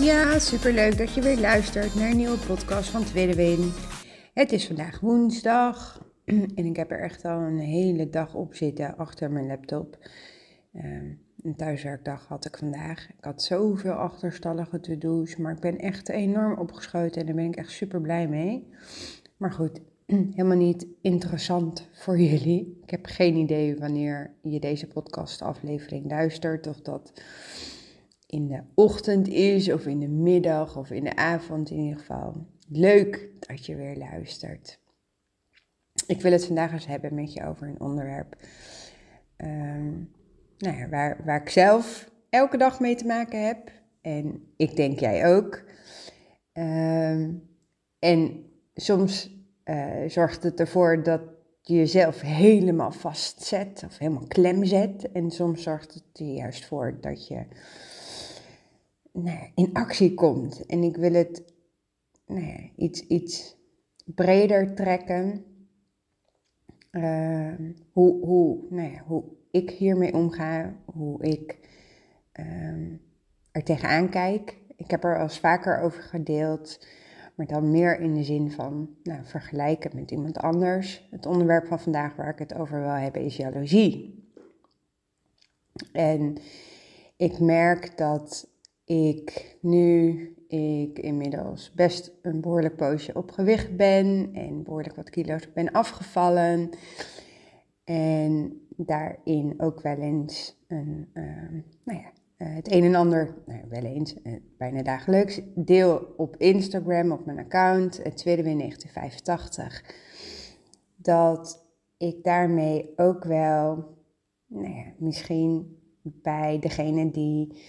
Ja, super leuk dat je weer luistert naar een nieuwe podcast van Tweede. Het is vandaag woensdag en ik heb er echt al een hele dag op zitten achter mijn laptop. Um, een thuiswerkdag had ik vandaag. Ik had zoveel achterstallige to-do's, maar ik ben echt enorm opgeschoten en daar ben ik echt super blij mee. Maar goed, helemaal niet interessant voor jullie. Ik heb geen idee wanneer je deze podcastaflevering luistert. Of dat in de ochtend is, of in de middag, of in de avond in ieder geval. Leuk dat je weer luistert. Ik wil het vandaag eens hebben met je over een onderwerp. Um, nou ja, waar, waar ik zelf elke dag mee te maken heb. En ik denk jij ook. Ehm, en soms uh, zorgt het ervoor dat je jezelf helemaal vastzet of helemaal klem zet. En soms zorgt het er juist voor dat je nou in actie komt. En ik wil het nou iets, iets breder trekken. Uh, hoe, hoe, nou hoe ik hiermee omga, hoe ik uh, er tegenaan kijk. Ik heb er al vaker over gedeeld. Maar dan meer in de zin van nou, vergelijken met iemand anders. Het onderwerp van vandaag waar ik het over wil hebben is jaloezie. En ik merk dat ik nu ik inmiddels best een behoorlijk poosje op gewicht ben en behoorlijk wat kilo's ben afgevallen. En daarin ook wel eens een, uh, nou ja, eh, het een en ander, nou, wel eens, uh, bijna dagelijks, deel op Instagram, op mijn account, het tweede weer 1985, dat ik daarmee ook wel, nou ja, misschien bij degene die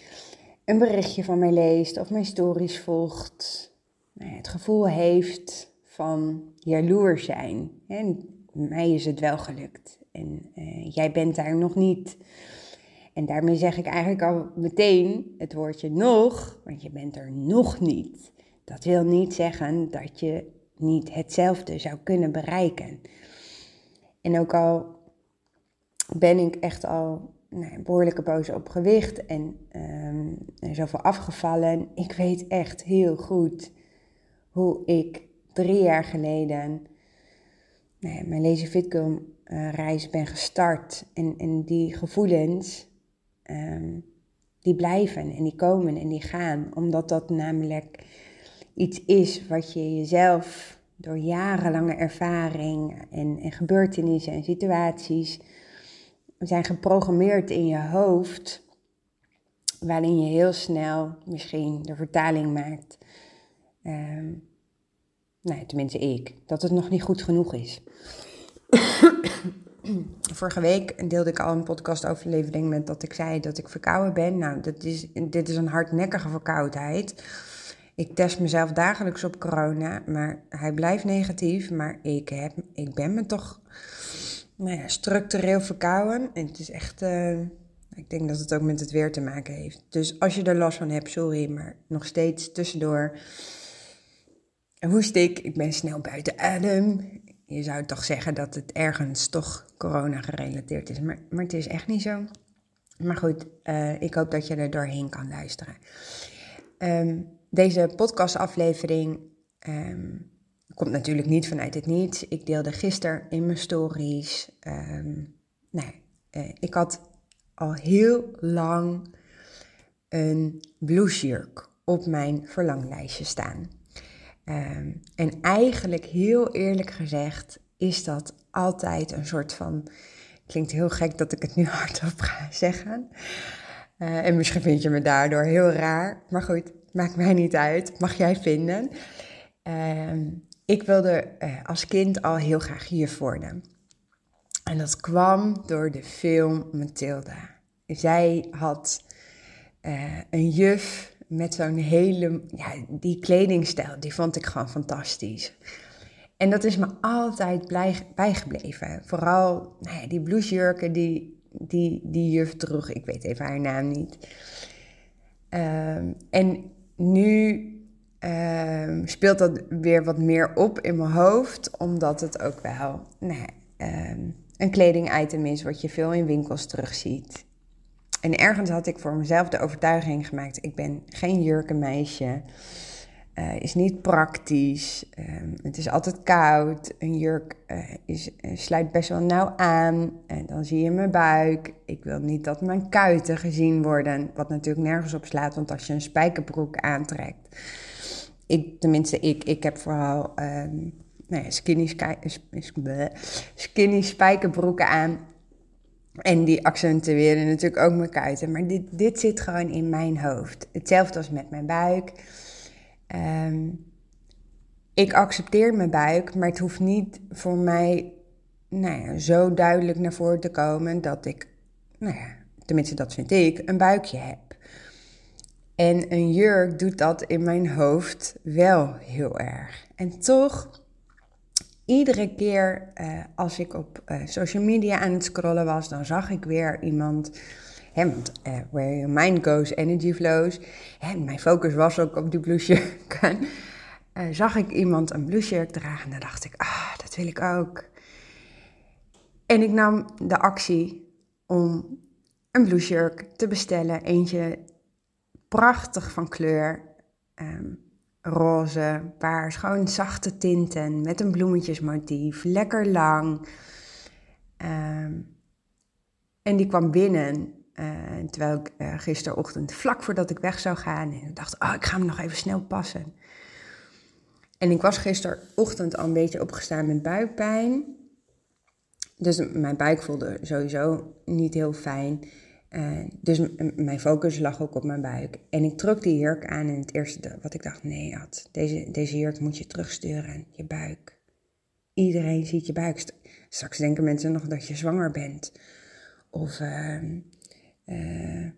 een berichtje van mij leest of mijn stories volgt, nou het gevoel heeft van jaloers zijn. En mij is het wel gelukt en uh, jij bent daar nog niet. En daarmee zeg ik eigenlijk al meteen het woordje nog, want je bent er nog niet. Dat wil niet zeggen dat je niet hetzelfde zou kunnen bereiken. En ook al ben ik echt al nou, behoorlijke poos op gewicht en um, zoveel afgevallen. Ik weet echt heel goed hoe ik drie jaar geleden nou mijn Lazy Fit uh, reis ben gestart. En, en die gevoelens um, die blijven en die komen en die gaan. Omdat dat namelijk iets is wat je jezelf door jarenlange ervaring en, en gebeurtenissen en situaties zijn geprogrammeerd in je hoofd. Waarin je heel snel misschien de vertaling maakt. Um, nou, tenminste ik, dat het nog niet goed genoeg is. Vorige week deelde ik al een podcastoverlevering met dat ik zei dat ik verkouden ben. Nou, dat is, dit is een hardnekkige verkoudheid. Ik test mezelf dagelijks op corona, maar hij blijft negatief. Maar ik, heb, ik ben me toch nou ja, structureel verkouden. En het is echt, uh, ik denk dat het ook met het weer te maken heeft. Dus als je er last van hebt, sorry, maar nog steeds tussendoor hoest ik. Ik ben snel buiten adem je zou toch zeggen dat het ergens toch corona gerelateerd is. Maar, maar het is echt niet zo. Maar goed, uh, ik hoop dat je er doorheen kan luisteren. Um, deze podcastaflevering um, komt natuurlijk niet vanuit het niets. Ik deelde gisteren in mijn stories. Um, nou, uh, ik had al heel lang een bluesjurk op mijn verlanglijstje staan. Um, en eigenlijk heel eerlijk gezegd is dat altijd een soort van. Klinkt heel gek dat ik het nu hardop ga zeggen. Uh, en misschien vind je me daardoor heel raar. Maar goed, maakt mij niet uit. Mag jij vinden. Uh, ik wilde uh, als kind al heel graag juf worden. En dat kwam door de film Mathilda. Zij had een juf met zo'n hele, ja, die kledingstijl, die vond ik gewoon fantastisch. En dat is me altijd blij, bijgebleven. Vooral nou ja, die blousemjurken die, die, die juf droeg. Ik weet even haar naam niet. Ehm, en nu ehm, speelt dat weer wat meer op in mijn hoofd. Omdat het ook wel nou, um, een kledingitem is wat je veel in winkels terugziet. En ergens had ik voor mezelf de overtuiging gemaakt: ik ben geen jurkenmeisje. Uh, is niet praktisch. Um, het is altijd koud. Een jurk uh, is, uh, sluit best wel nauw aan. En dan zie je mijn buik. Ik wil niet dat mijn kuiten gezien worden. Wat natuurlijk nergens op slaat, want als je een spijkerbroek aantrekt. Ik, tenminste, ik, ik heb vooral um, nou ja, skinny, skinny spijkerbroeken aan. En die accentueren natuurlijk ook mijn kuiten. Maar dit, dit zit gewoon in mijn hoofd. Hetzelfde als met mijn buik. Um, ik accepteer mijn buik, maar het hoeft niet voor mij nou ja, zo duidelijk naar voren te komen dat ik, nou ja, tenminste dat vind ik, een buikje heb. En een jurk doet dat in mijn hoofd wel heel erg. En toch, iedere keer uh, als ik op uh, social media aan het scrollen was, dan zag ik weer iemand Hè, want uh, where your mind goes, energy flows. Hè, mijn focus was ook op die blouseje. zag ik iemand een blouseje dragen en dan dacht ik, ah, dat wil ik ook. En ik nam de actie om een blouseje te bestellen. Eentje prachtig van kleur, um, roze, paars, gewoon zachte tinten met een bloemetjesmotief, lekker lang. Um, en die kwam binnen uh, terwijl ik uh, gisterochtend, vlak voordat ik weg zou gaan, en dacht, oh, ik ga hem nog even snel passen. En ik was gisterochtend al een beetje opgestaan met buikpijn. Dus mijn buik voelde sowieso niet heel fijn. Uh, dus mijn focus lag ook op mijn buik. En ik trok die jurk aan en het eerste wat ik dacht, nee had, deze, deze jurk moet je terugsturen, je buik. Iedereen ziet je buik. Straks denken mensen nog dat je zwanger bent. Of ehm, uh,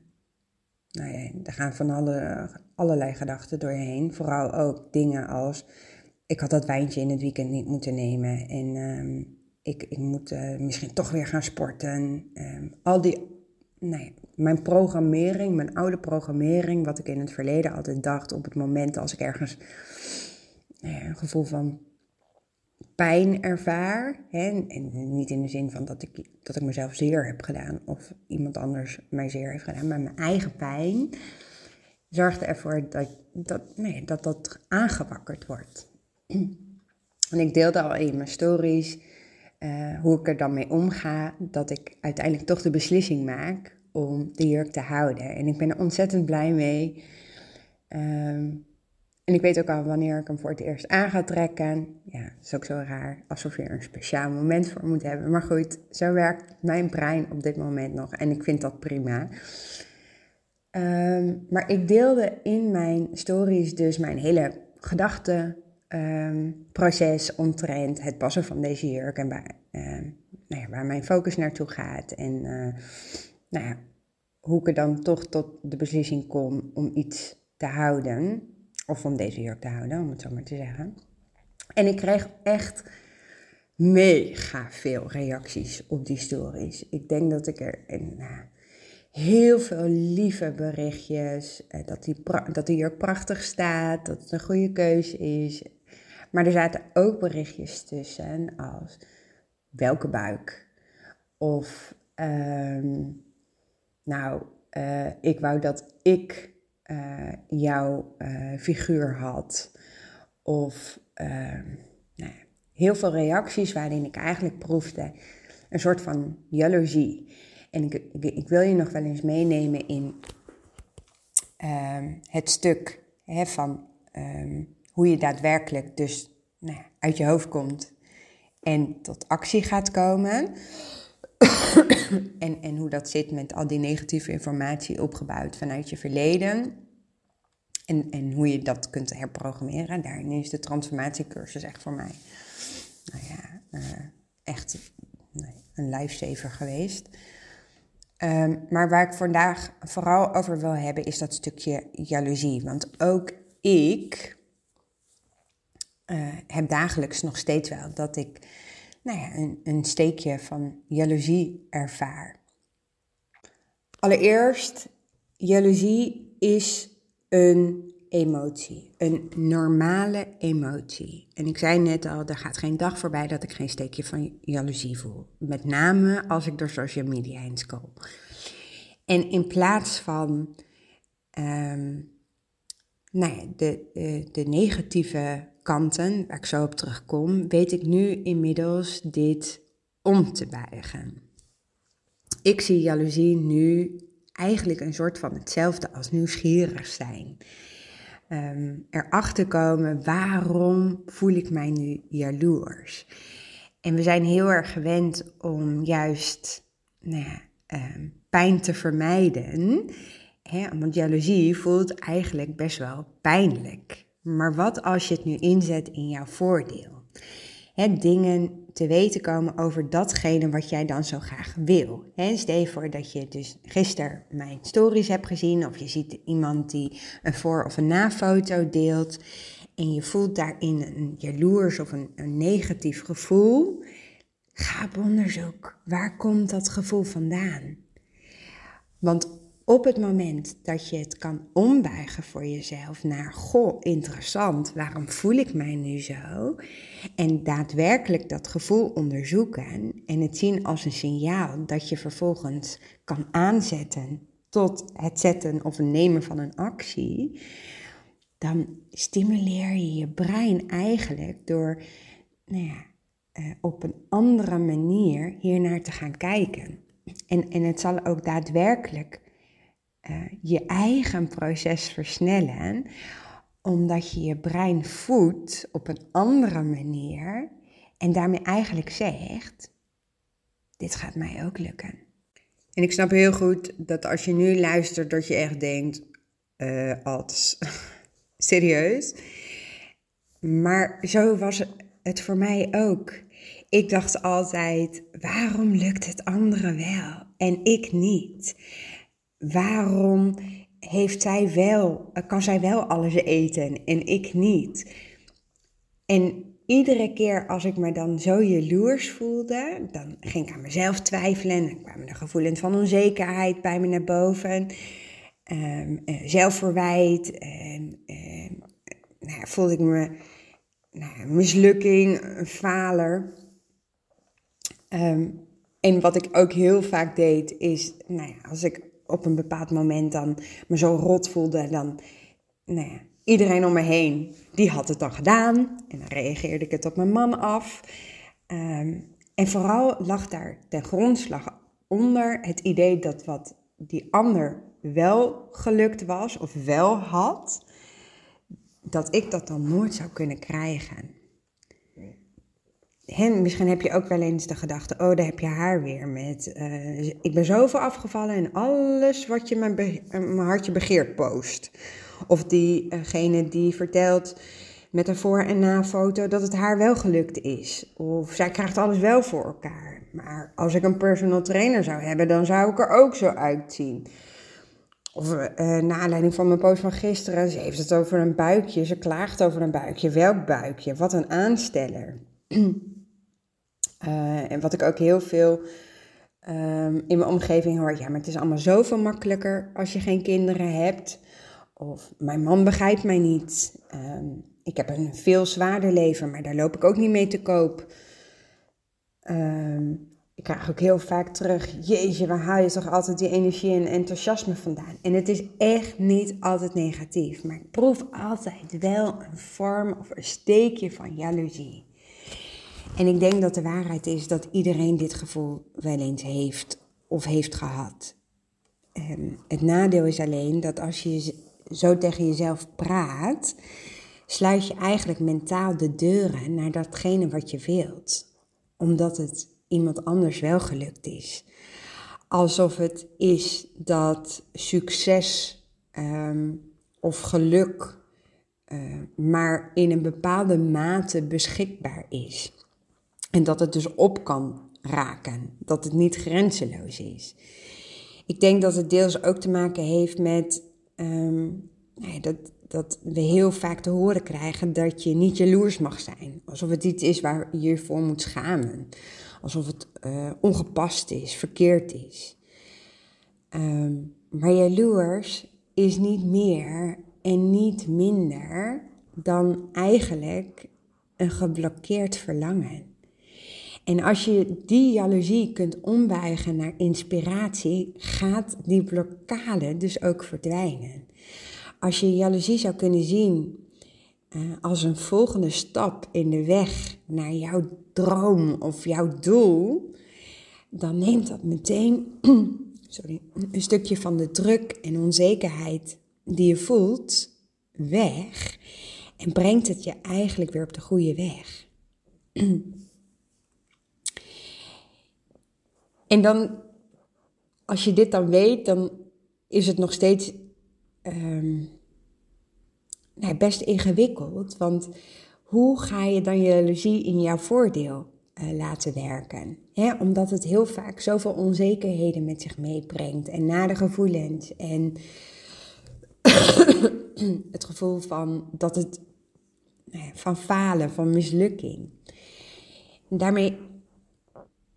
nou ja, er gaan van alle, allerlei gedachten door je heen. Vooral ook dingen als: ik had dat wijntje in het weekend niet moeten nemen. En um, ik, ik moet uh, misschien toch weer gaan sporten. Um, al die. Nou ja, mijn programmering, mijn oude programmering, wat ik in het verleden altijd dacht op het moment als ik ergens nou een gevoel van pijn ervaar. Hè, en niet in de zin van dat ik, dat ik mezelf zeer heb gedaan of iemand anders mij zeer heeft gedaan, maar mijn eigen pijn zorgde ervoor dat dat, nee, dat, dat aangewakkerd wordt. En ik deelde al in mijn stories uh, hoe ik er dan mee omga, dat ik uiteindelijk toch de beslissing maak om de jurk te houden. En ik ben er ontzettend blij mee. Um, en ik weet ook al wanneer ik hem voor het eerst aan ga trekken. Ja, dat is ook zo raar, alsof je er een speciaal moment voor moet hebben. Maar goed, zo werkt mijn brein op dit moment nog en ik vind dat prima. Um, maar ik deelde in mijn stories dus mijn hele gedachtenproces um, omtrent het passen van deze jurk en waar, uh, nou ja, waar mijn focus naartoe gaat. En uh, nou ja, hoe ik er dan toch tot de beslissing kom om iets te houden. Of om deze jurk te houden, om het zo maar te zeggen. En ik kreeg echt mega veel reacties op die stories. Ik denk dat ik er nou, heel veel lieve berichtjes, eh, dat, die dat die jurk prachtig staat, dat het een goede keuze is. Maar er zaten ook berichtjes tussen als welke buik? Of um, nou, uh, ik wou dat ik uh, jouw uh, figuur had. Of uh, nou ja, heel veel reacties waarin ik eigenlijk proefde een soort van jaloezie. En ik, ik, wil je nog wel eens meenemen in ehm, het stuk hè, van hoe je daadwerkelijk dus nou uit je hoofd komt en tot actie gaat komen. en, en hoe dat zit met al die negatieve informatie opgebouwd vanuit je verleden. En, en hoe je dat kunt herprogrammeren. Daarin is de transformatiecursus echt voor mij nou ja, uh, echt nee, een lifesaver geweest. Ehm, maar waar ik vandaag vooral over wil hebben, is dat stukje jaloezie. Want ook ik uh, heb dagelijks nog steeds wel dat ik nou ja, een, een steekje van jaloezie ervaar. Allereerst, jaloezie is een emotie, een normale emotie. En ik zei net al, er gaat geen dag voorbij dat ik geen steekje van jaloezie voel. Met name als ik door social media heen scroll. En in plaats van um, de, de, de negatieve kanten, waar ik zo op terugkom, weet ik nu inmiddels dit om te buigen. Ik zie jaloezie nu eigenlijk een soort van hetzelfde als nieuwsgierig zijn. Um, erachter komen waarom voel ik mij nu jaloers. En we zijn heel erg gewend om juist nou ja, um, pijn te vermijden. Want jaloezie voelt eigenlijk best wel pijnlijk. Maar wat als je het nu inzet in jouw voordeel? Hè, dingen te weten komen over datgene wat jij dan zo graag wil. Hè, stel je voor dat je dus gisteren mijn stories hebt gezien, of je ziet iemand die een voor- of een na-foto deelt, en je voelt daarin een jaloers of een, een negatief gevoel. Ga op onderzoek. Waar komt dat gevoel vandaan? Want op het moment dat je het kan ombuigen voor jezelf naar, goh, interessant, waarom voel ik mij nu zo? En daadwerkelijk dat gevoel onderzoeken en het zien als een signaal dat je vervolgens kan aanzetten tot het zetten of nemen van een actie, dan stimuleer je je brein eigenlijk door nou ja, eh, op een andere manier hiernaar te gaan kijken. En, en het zal ook daadwerkelijk uh, je eigen proces versnellen, omdat je je brein voedt op een andere manier en daarmee eigenlijk zegt: Dit gaat mij ook lukken. En ik snap heel goed dat als je nu luistert, dat je echt denkt: uh, als serieus. Maar zo was het voor mij ook. Ik dacht altijd: waarom lukt het anderen wel en ik niet? Waarom heeft zij wel, kan zij wel alles eten en ik niet? En iedere keer als ik me dan zo jaloers voelde, dan ging ik aan mezelf twijfelen en dan kwamen de gevoelens van onzekerheid bij me naar boven. Um, zelfverwijt en uh, nou, voelde ik me nou, mislukking, een faler. Ehm, en wat ik ook heel vaak deed, is, nou ja, als ik op een bepaald moment dan me zo rot voelde, dan, nou ja, iedereen om me heen, die had het dan gedaan. En dan reageerde ik het op mijn man af. Ehm, en vooral lag daar ten grondslag onder het idee dat wat die ander wel gelukt was of wel had, dat ik dat dan nooit zou kunnen krijgen misschien heb je ook wel eens de gedachte, oh, daar heb je haar weer met. Uh, ik ben zoveel afgevallen en alles wat je mijn, mijn hartje begeert post. Of diegene die vertelt met een voor- en na-foto dat het haar wel gelukt is. Of zij krijgt alles wel voor elkaar. Maar als ik een personal trainer zou hebben, dan zou ik er ook zo uitzien. Of uh, naar aanleiding van mijn post van gisteren, ze heeft het over een buikje, ze klaagt over een buikje. Welk buikje? Wat een aansteller. Uh, en wat ik ook heel veel um, in mijn omgeving hoor, ja, maar het is allemaal zoveel makkelijker als je geen kinderen hebt. Of mijn man begrijpt mij niet. Um, ik heb een veel zwaarder leven, maar daar loop ik ook niet mee te koop. Um, ik krijg ook heel vaak terug, jeetje, waar haal je toch altijd die energie en enthousiasme vandaan? En het is echt niet altijd negatief, maar ik proef altijd wel een vorm of een steekje van jaloezie. En ik denk dat de waarheid is dat iedereen dit gevoel wel eens heeft of heeft gehad. Het nadeel is alleen dat als je zo tegen jezelf praat, sluit je eigenlijk mentaal de deuren naar datgene wat je wilt, omdat het iemand anders wel gelukt is. Alsof het is dat succes um, of geluk uh, maar in een bepaalde mate beschikbaar is. En dat het dus op kan raken, dat het niet grenzeloos is. ik denk dat het deels ook te maken heeft met ehm, nou ja, dat, dat we heel vaak te horen krijgen dat je niet jaloers mag zijn. Alsof het iets is waar je je voor moet schamen. Alsof het uh, ongepast is, verkeerd is. Ehm, maar jaloers is niet meer en niet minder dan eigenlijk een geblokkeerd verlangen. En als je die jaloezie kunt ombuigen naar inspiratie, gaat die blokkade dus ook verdwijnen. Als je jaloezie zou kunnen zien uh, als een volgende stap in de weg naar jouw droom of jouw doel, dan neemt dat meteen sorry, een stukje van de druk en onzekerheid die je voelt weg en brengt het je eigenlijk weer op de goede weg. En dan, als je dit dan weet, dan is het nog steeds um, nou, best ingewikkeld. Want hoe ga je dan je jaloezie in jouw voordeel uh, laten werken? Omdat het heel vaak zoveel onzekerheden met zich meebrengt. En nare gevoelens. En het gevoel van dat het nou van falen, van mislukking. En daarmee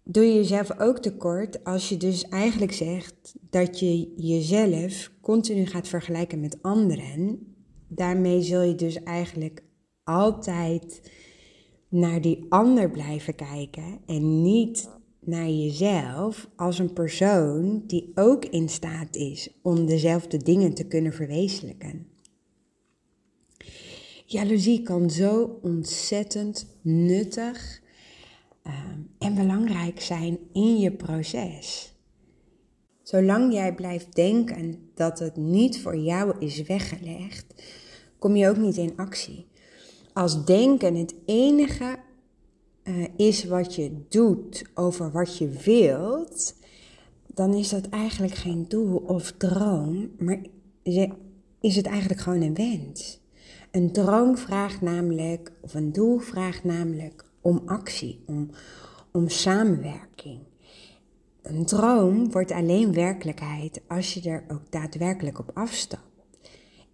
doe je jezelf ook tekort als je dus eigenlijk zegt dat je jezelf continu gaat vergelijken met anderen. Daarmee zul je dus eigenlijk altijd naar die ander blijven kijken en niet naar jezelf als een persoon die ook in staat is om dezelfde dingen te kunnen verwezenlijken. Jaloezie kan zo ontzettend nuttig Ehm, en belangrijk zijn in je proces. Zolang jij blijft denken dat het niet voor jou is weggelegd, kom je ook niet in actie. Als denken het enige uh, is wat je doet over wat je wilt, dan is dat eigenlijk geen doel of droom, maar is het eigenlijk gewoon een wens. Een droom vraagt namelijk, of een doel vraagt namelijk om actie, om, om samenwerking. Een droom wordt alleen werkelijkheid als je er ook daadwerkelijk op afstapt.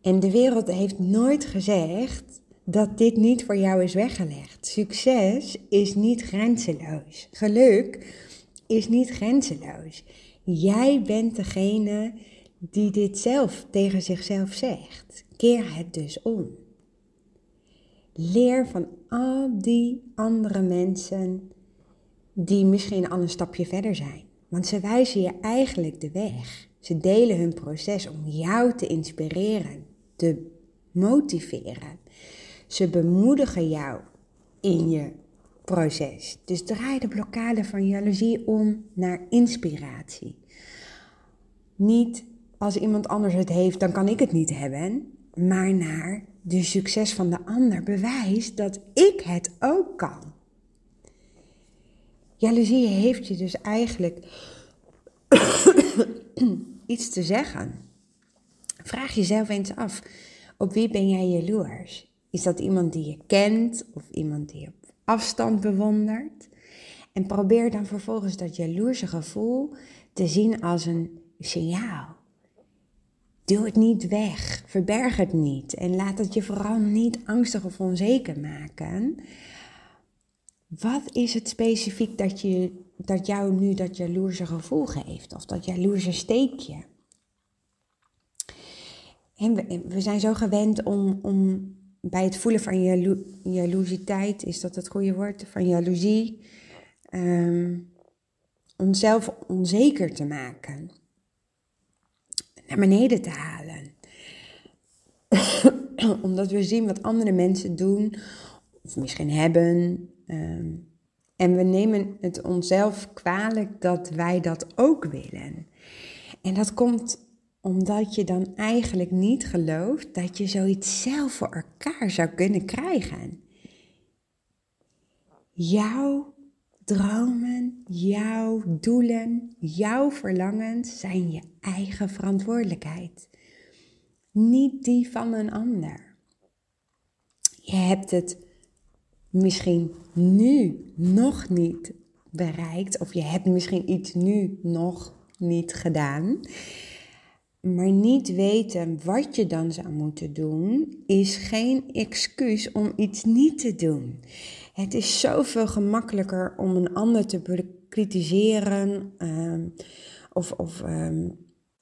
En de wereld heeft nooit gezegd dat dit niet voor jou is weggelegd. Succes is niet grenzeloos. Geluk is niet grenzeloos. Jij bent degene die dit zelf tegen zichzelf zegt. Keer het dus om. Leer van al die andere mensen die misschien al een stapje verder zijn. Want ze wijzen je eigenlijk de weg. Ze delen hun proces om jou te inspireren, te motiveren. Ze bemoedigen jou in je proces. Dus draai de blokkade van jaloezie om naar inspiratie. Niet als iemand anders het heeft, dan kan ik het niet hebben, maar naar de succes van de ander bewijst dat ik het ook kan. Jaloezie heeft je dus eigenlijk iets te zeggen. Vraag jezelf eens af, op wie ben jij jaloers? Is dat iemand die je kent of iemand die je op afstand bewondert? En probeer dan vervolgens dat jaloerse gevoel te zien als een signaal. Doe het niet weg. Verberg het niet. En laat het je vooral niet angstig of onzeker maken. Wat is het specifiek dat, je, dat jou nu dat jaloerse gevoel geeft? Of dat jaloerse steekje? En we, zijn zo gewend om, om bij het voelen van jalo, is dat het goede woord, van jaloezie, um, onszelf onzeker te maken naar beneden te halen. Omdat we zien wat andere mensen doen, of misschien hebben. Ehm, en we nemen het onszelf kwalijk dat wij dat ook willen. En dat komt omdat je dan eigenlijk niet gelooft dat je zoiets zelf voor elkaar zou kunnen krijgen. Jouw dromen, jouw doelen, jouw verlangens zijn je eigen verantwoordelijkheid. Niet die van een ander. Je hebt het misschien nu nog niet bereikt, of je hebt misschien iets nu nog niet gedaan. Maar niet weten wat je dan zou moeten doen, is geen excuus om iets niet te doen. Het is zoveel gemakkelijker om een ander te bekritiseren ehm, of, of, ehm,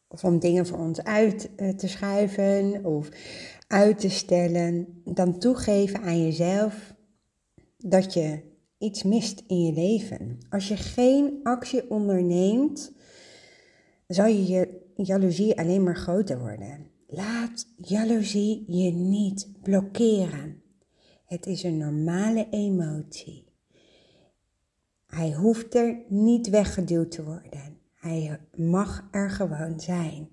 of om dingen voor ons uit eh, te schuiven of uit te stellen, dan toegeven aan jezelf dat je iets mist in je leven. Als je geen actie onderneemt, zal je je jaloezie alleen maar groter worden. Laat jaloezie je niet blokkeren. Het is een normale emotie. Hij hoeft er niet weggeduwd te worden. Hij mag er gewoon zijn.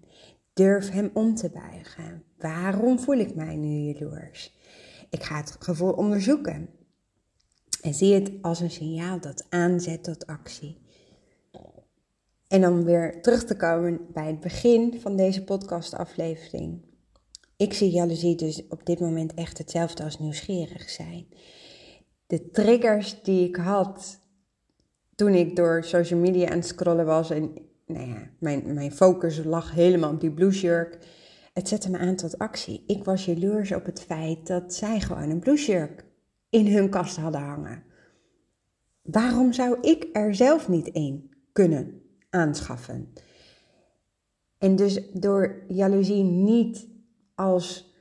Durf hem om te buigen. Waarom voel ik mij nu jaloers? Ik ga het gevoel onderzoeken. En zie het als een signaal dat aanzet tot actie. En dan weer terug te komen bij het begin van deze podcastaflevering. Ik zie jaloezie dus op dit moment echt hetzelfde als nieuwsgierig zijn. De triggers die ik had toen ik door social media aan het scrollen was en nou ja, mijn, mijn focus lag helemaal op die bluesjurk. Het zette me aan tot actie. Ik was jaloers op het feit dat zij gewoon een bluesjurk in hun kast hadden hangen. Waarom zou ik er zelf niet één kunnen aanschaffen? En dus door jaloezie niet als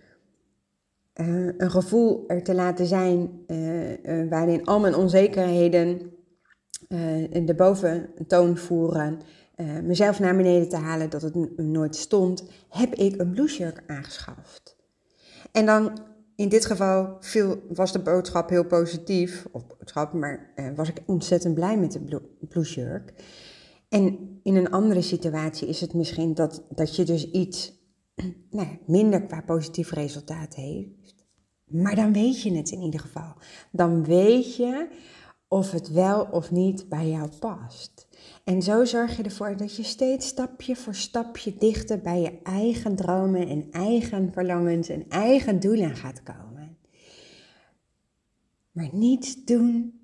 uh, een gevoel er te laten zijn uh, uh, waarin al mijn onzekerheden de boventoon voeren, mezelf naar beneden te halen dat het nooit stond, heb ik een bluesjurk aangeschaft. En dan in dit geval viel, was de boodschap heel positief, of boodschap, maar was ik ontzettend blij met de bluesjurk. En in een andere situatie is het misschien dat, dat je dus iets nou ja, minder qua positief resultaat heeft. Maar dan weet je het in ieder geval. Dan weet je of het wel of niet bij jou past. En zo zorg je ervoor dat je steeds stapje voor stapje dichter bij je eigen dromen en eigen verlangens en eigen doelen gaat komen. Maar niets doen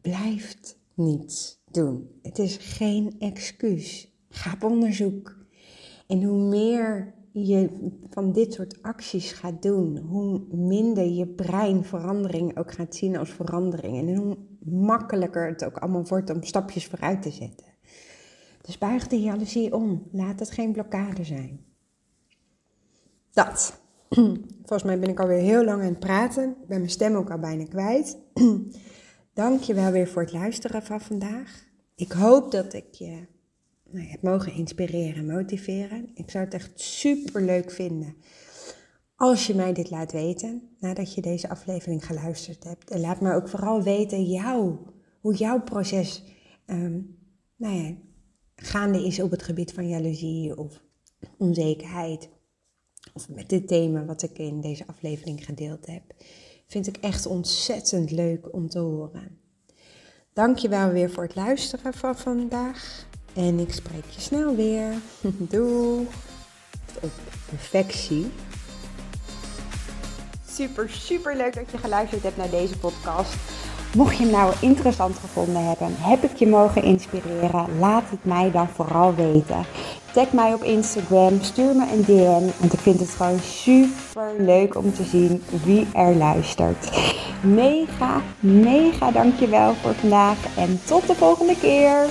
blijft niets doen. Het is geen excuus. Ga op onderzoek. En hoe meer je van dit soort acties gaat doen, hoe minder je brein verandering ook gaat zien als verandering. En hoe makkelijker het ook allemaal wordt om stapjes vooruit te zetten. Dus buig de jaloezie om. Laat het geen blokkade zijn. Dat. Volgens mij ben ik alweer heel lang aan het praten. Ik ben mijn stem ook al bijna kwijt. Dank je wel weer voor het luisteren van vandaag. Ik hoop dat ik je nou, hebt mogen inspireren en motiveren. Ik zou het echt super leuk vinden als je mij dit laat weten nadat je deze aflevering geluisterd hebt. En laat me ook vooral weten jou, hoe jouw proces um, nou ja, gaande is op het gebied van jaloezie of onzekerheid. Of met dit thema wat ik in deze aflevering gedeeld heb. Vind ik echt ontzettend leuk om te horen. Dankjewel weer voor het luisteren van vandaag. En ik spreek je snel weer. Doei. Op perfectie. Super, super leuk dat je geluisterd hebt naar deze podcast. Mocht je hem nou interessant gevonden hebben, heb ik je mogen inspireren, laat het mij dan vooral weten. Tag mij op Instagram, stuur me een DM, want ik vind het gewoon super leuk om te zien wie er luistert. Mega, mega dankjewel voor vandaag en tot de volgende keer.